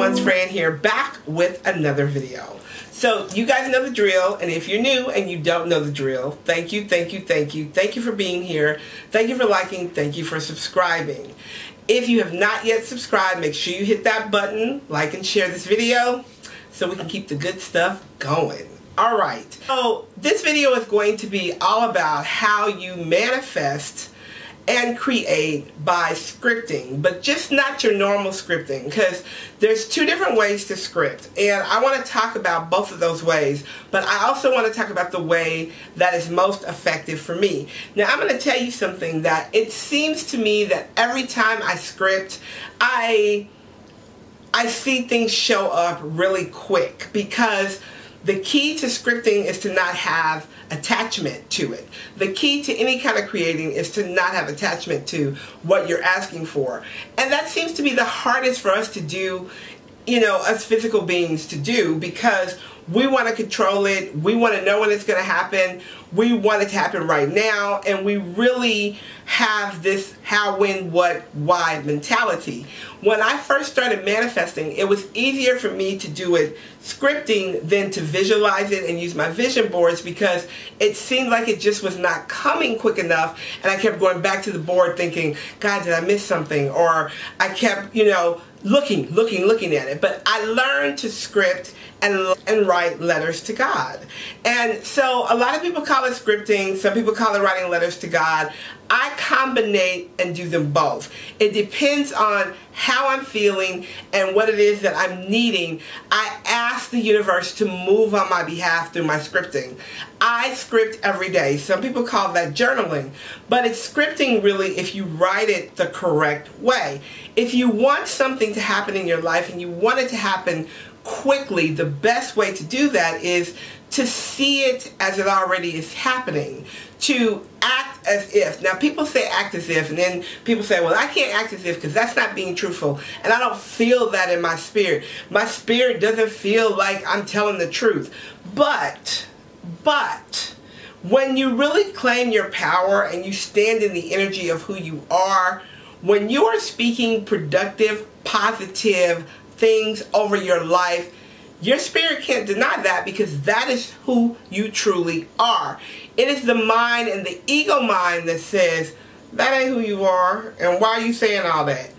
everyone's Fran here back with another video. So you guys know the drill and if you're new and you don't know the drill, thank you, thank you, thank you. Thank you for being here. Thank you for liking, thank you for subscribing. If you have not yet subscribed, make sure you hit that button, like and share this video so we can keep the good stuff going. Alright, so this video is going to be all about how you manifest and create by scripting, but just not your normal scripting because there's two different ways to script and I want to talk about both of those ways, but I also want to talk about the way that is most effective for me. Now I'm going to tell you something that it seems to me that every time I script, I I see things show up really quick because the key to scripting is to not have attachment to it. The key to any kind of creating is to not have attachment to what you're asking for. And that seems to be the hardest for us to do, you know, us physical beings to do because we want to control it. We want to know when it's going to happen. We want it to happen right now. And we really have this how, when, what, why mentality. When I first started manifesting, it was easier for me to do it scripting than to visualize it and use my vision boards because it seemed like it just was not coming quick enough. And I kept going back to the board thinking, God, did I miss something? Or I kept, you know, looking, looking, looking at it. But I learned to script and, and write letters to God. And so a lot of people call it scripting, some people call it writing letters to God. I combinate and do them both. It depends on how I'm feeling and what it is that I'm needing. I ask the universe to move on my behalf through my scripting. I script every day. Some people call that journaling, but it's scripting really if you write it the correct way. If you want something to happen in your life and you want it to happen quickly, the best way to do that is to see it as it already is happening, to act as if. Now, people say act as if, and then people say, well, I can't act as if because that's not being truthful. And I don't feel that in my spirit. My spirit doesn't feel like I'm telling the truth. But, but, when you really claim your power and you stand in the energy of who you are, when you are speaking productive, positive, things over your life, your spirit can't deny that because that is who you truly are. It is the mind and the ego mind that says, that ain't who you are, and why are you saying all that?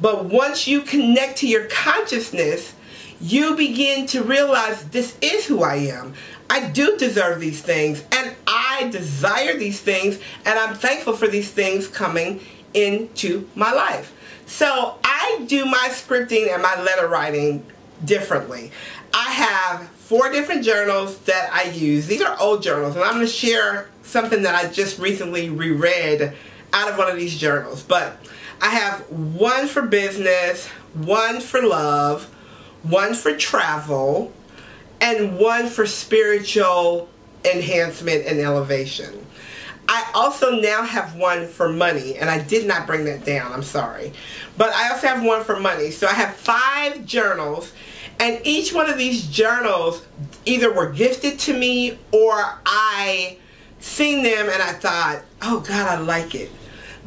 But once you connect to your consciousness, you begin to realize this is who I am. I do deserve these things, and I desire these things, and I'm thankful for these things coming into my life. So I do my scripting and my letter writing differently. I have four different journals that I use. These are old journals and I'm going to share something that I just recently reread out of one of these journals. But I have one for business, one for love, one for travel, and one for spiritual enhancement and elevation. I also now have one for money, and I did not bring that down, I'm sorry. But I also have one for money. So I have five journals, and each one of these journals either were gifted to me or I seen them and I thought, oh God, I like it.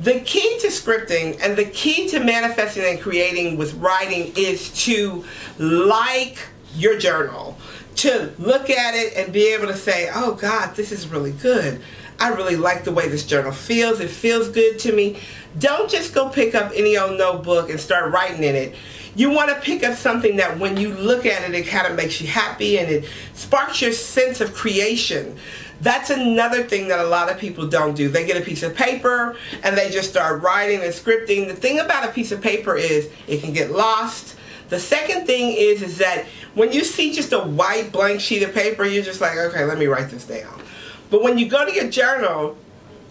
The key to scripting and the key to manifesting and creating with writing is to like your journal, to look at it and be able to say, oh God, this is really good. I really like the way this journal feels. It feels good to me. Don't just go pick up any old notebook and start writing in it. You want to pick up something that when you look at it, it kind of makes you happy and it sparks your sense of creation. That's another thing that a lot of people don't do. They get a piece of paper and they just start writing and scripting. The thing about a piece of paper is it can get lost. The second thing is is that when you see just a white blank sheet of paper, you're just like, okay, let me write this down. But when you go to your journal,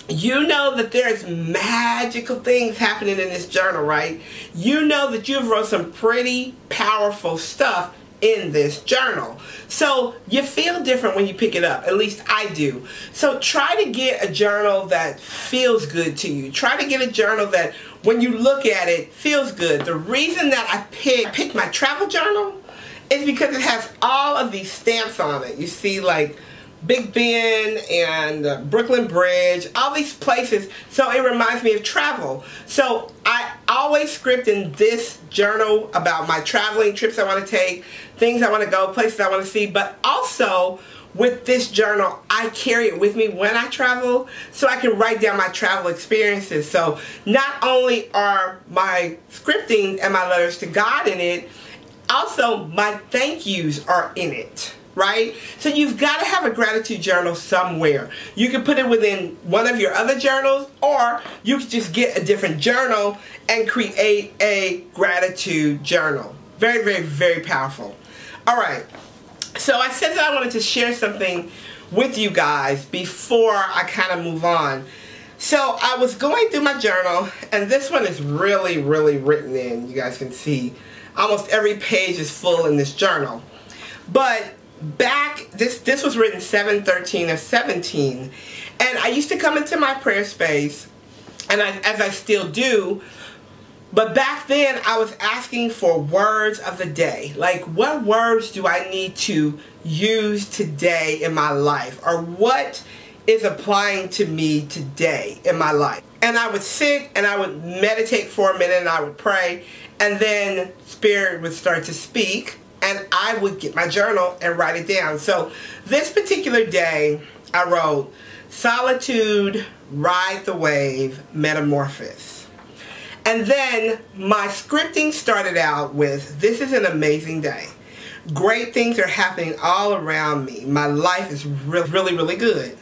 you know that there's magical things happening in this journal, right? You know that you've wrote some pretty powerful stuff in this journal. So you feel different when you pick it up. At least I do. So try to get a journal that feels good to you. Try to get a journal that when you look at it feels good. The reason that I pick, picked my travel journal is because it has all of these stamps on it. You see like Big Ben and Brooklyn Bridge, all these places. So it reminds me of travel. So I always script in this journal about my traveling trips I want to take, things I want to go, places I want to see, but also with this journal, I carry it with me when I travel so I can write down my travel experiences. So not only are my scripting and my letters to God in it, also my thank yous are in it right? So you've got to have a gratitude journal somewhere. You can put it within one of your other journals or you can just get a different journal and create a gratitude journal. Very, very, very powerful. All right. So I said that I wanted to share something with you guys before I kind of move on. So I was going through my journal and this one is really, really written in. You guys can see almost every page is full in this journal. But back this this was written 713 of 17 and I used to come into my prayer space and I, as I still do but back then I was asking for words of the day. Like what words do I need to use today in my life? Or what is applying to me today in my life? And I would sit and I would meditate for a minute and I would pray and then spirit would start to speak and I would get my journal and write it down. So this particular day, I wrote, Solitude, Ride the Wave, Metamorphosis. And then my scripting started out with, This is an amazing day. Great things are happening all around me. My life is really, really, really good.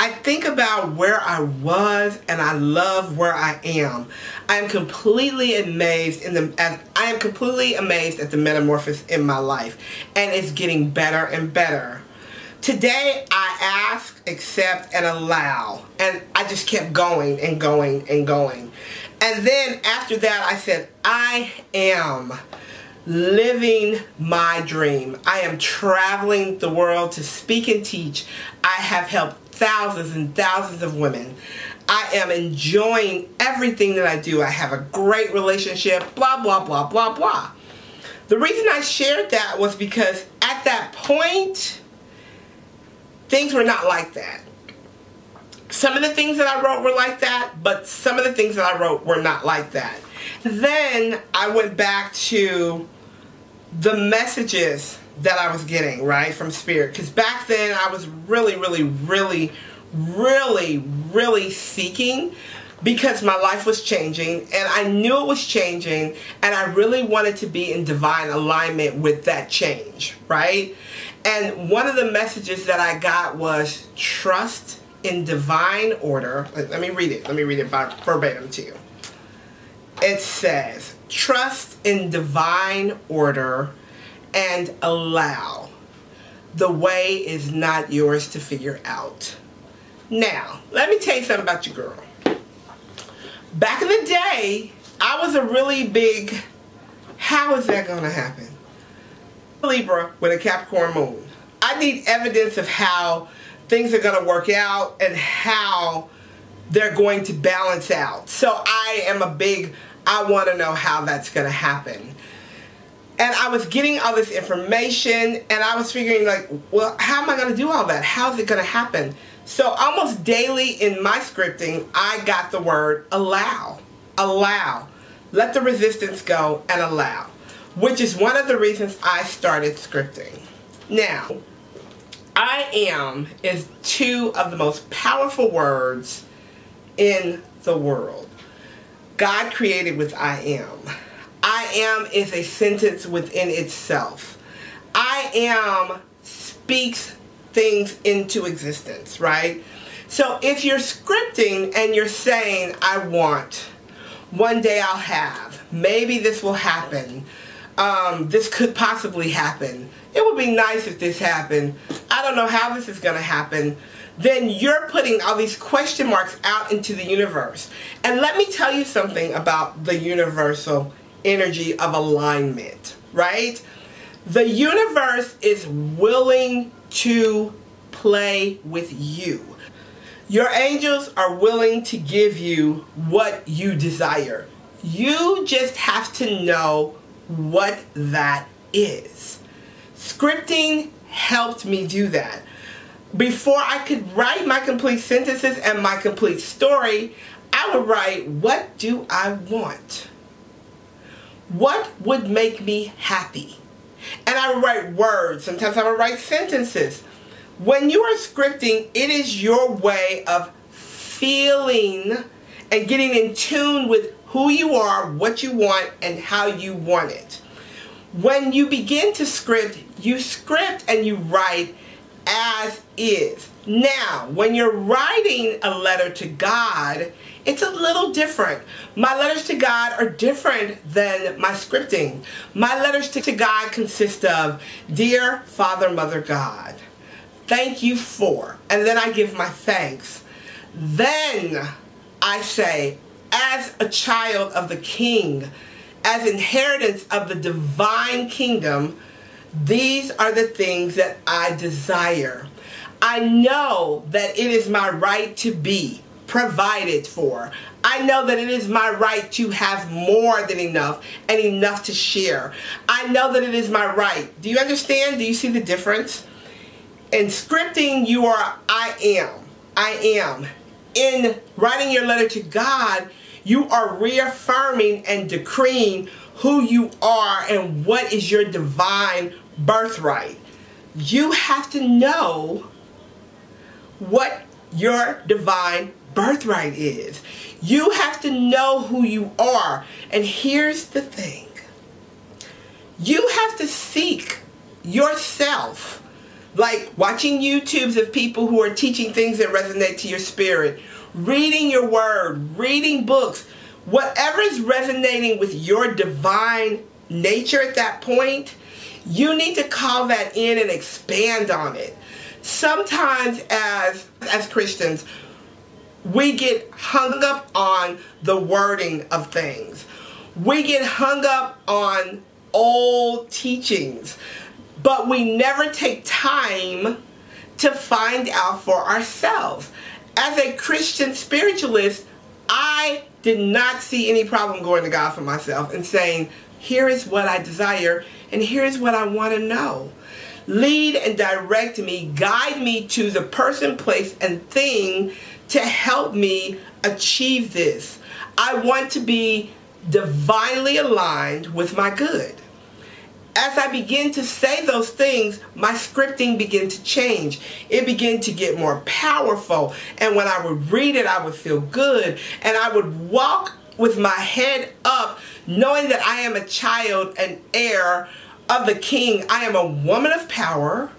I think about where I was and I love where I am. I am completely amazed in the I am completely amazed at the metamorphosis in my life and it's getting better and better. Today I ask, accept and allow and I just kept going and going and going. And then after that I said I am living my dream. I am traveling the world to speak and teach. I have helped thousands and thousands of women. I am enjoying everything that I do. I have a great relationship, blah, blah, blah, blah, blah. The reason I shared that was because at that point, things were not like that. Some of the things that I wrote were like that, but some of the things that I wrote were not like that. Then I went back to the messages that I was getting, right, from Spirit. Because back then I was really, really, really, really, really seeking because my life was changing and I knew it was changing and I really wanted to be in divine alignment with that change, right? And one of the messages that I got was trust in divine order. Let me read it. Let me read it by verbatim to you. It says, trust in divine order and allow. The way is not yours to figure out. Now, let me tell you something about your girl. Back in the day, I was a really big, how is that going to happen? Libra with a Capricorn moon. I need evidence of how things are going to work out and how they're going to balance out. So I am a big, I want to know how that's going to happen. And I was getting all this information and I was figuring like, well, how am I going to do all that? How's it going to happen? So almost daily in my scripting, I got the word allow. Allow. Let the resistance go and allow. Which is one of the reasons I started scripting. Now, I am is two of the most powerful words in the world. God created with I am. I am is a sentence within itself. I am speaks things into existence, right? So if you're scripting and you're saying, I want, one day I'll have, maybe this will happen, um, this could possibly happen, it would be nice if this happened, I don't know how this is going to happen, then you're putting all these question marks out into the universe. And let me tell you something about the universal energy of alignment, right? The universe is willing to play with you. Your angels are willing to give you what you desire. You just have to know what that is. Scripting helped me do that. Before I could write my complete sentences and my complete story, I would write, what do I want? What would make me happy? And I would write words. Sometimes I would write sentences. When you are scripting, it is your way of feeling and getting in tune with who you are, what you want, and how you want it. When you begin to script, you script and you write as is. Now, when you're writing a letter to God, it's a little different. My letters to God are different than my scripting. My letters to God consist of Dear Father, Mother God, thank you for, and then I give my thanks. Then I say, as a child of the King, as inheritance of the divine kingdom, these are the things that I desire. I know that it is my right to be provided for. I know that it is my right to have more than enough and enough to share. I know that it is my right. Do you understand? Do you see the difference? In scripting, you are I am. I am. In writing your letter to God, you are reaffirming and decreeing who you are and what is your divine birthright. You have to know what your divine birthright is. You have to know who you are. And here's the thing. You have to seek yourself. Like watching YouTubes of people who are teaching things that resonate to your spirit, reading your word, reading books, whatever is resonating with your divine nature at that point, you need to call that in and expand on it. Sometimes as as Christians, we get hung up on the wording of things. We get hung up on old teachings, but we never take time to find out for ourselves. As a Christian spiritualist, I did not see any problem going to God for myself and saying, here is what I desire and here's what I want to know. Lead and direct me, guide me to the person, place, and thing to help me achieve this. I want to be divinely aligned with my good. As I begin to say those things, my scripting began to change. It began to get more powerful. And when I would read it, I would feel good. And I would walk with my head up, knowing that I am a child and heir of the king. I am a woman of power.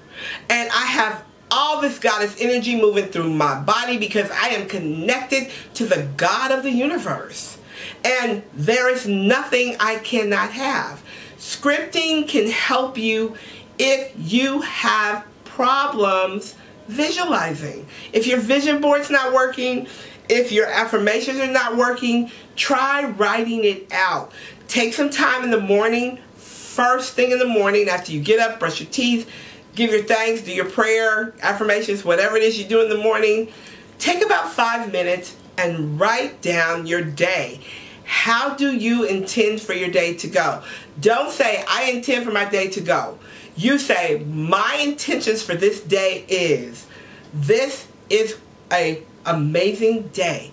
And I have all this goddess energy moving through my body because I am connected to the God of the universe. And there is nothing I cannot have. Scripting can help you if you have problems visualizing. If your vision board's not working, if your affirmations are not working, try writing it out. Take some time in the morning, first thing in the morning after you get up, brush your teeth, give your thanks, do your prayer, affirmations, whatever it is you do in the morning. Take about five minutes and write down your day. How do you intend for your day to go? Don't say, I intend for my day to go. You say, my intentions for this day is, this is a amazing day.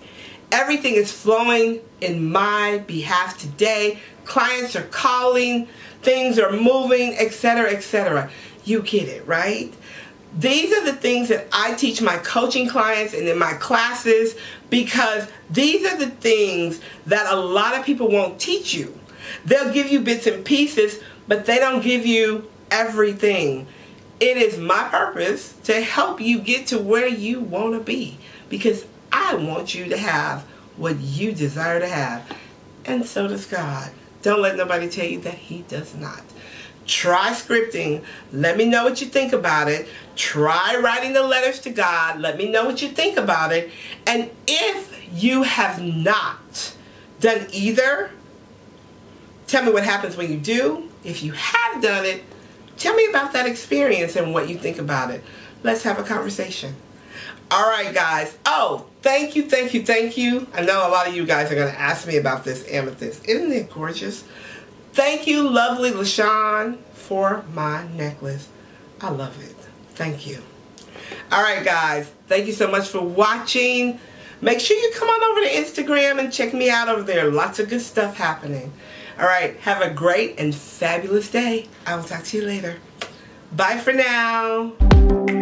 Everything is flowing in my behalf today. Clients are calling, things are moving, etc., etc. You get it, right? These are the things that I teach my coaching clients and in my classes because these are the things that a lot of people won't teach you. They'll give you bits and pieces, but they don't give you everything. It is my purpose to help you get to where you want to be because I want you to have what you desire to have. And so does God. Don't let nobody tell you that He does not. Try scripting. Let me know what you think about it. Try writing the letters to God. Let me know what you think about it. And if you have not done either, tell me what happens when you do. If you have done it, tell me about that experience and what you think about it. Let's have a conversation. All right, guys. Oh, thank you, thank you, thank you. I know a lot of you guys are going to ask me about this amethyst. Isn't it gorgeous? Thank you, lovely LaShawn, for my necklace. I love it. Thank you. All right, guys. Thank you so much for watching. Make sure you come on over to Instagram and check me out over there. Lots of good stuff happening. All right, have a great and fabulous day. I will talk to you later. Bye for now.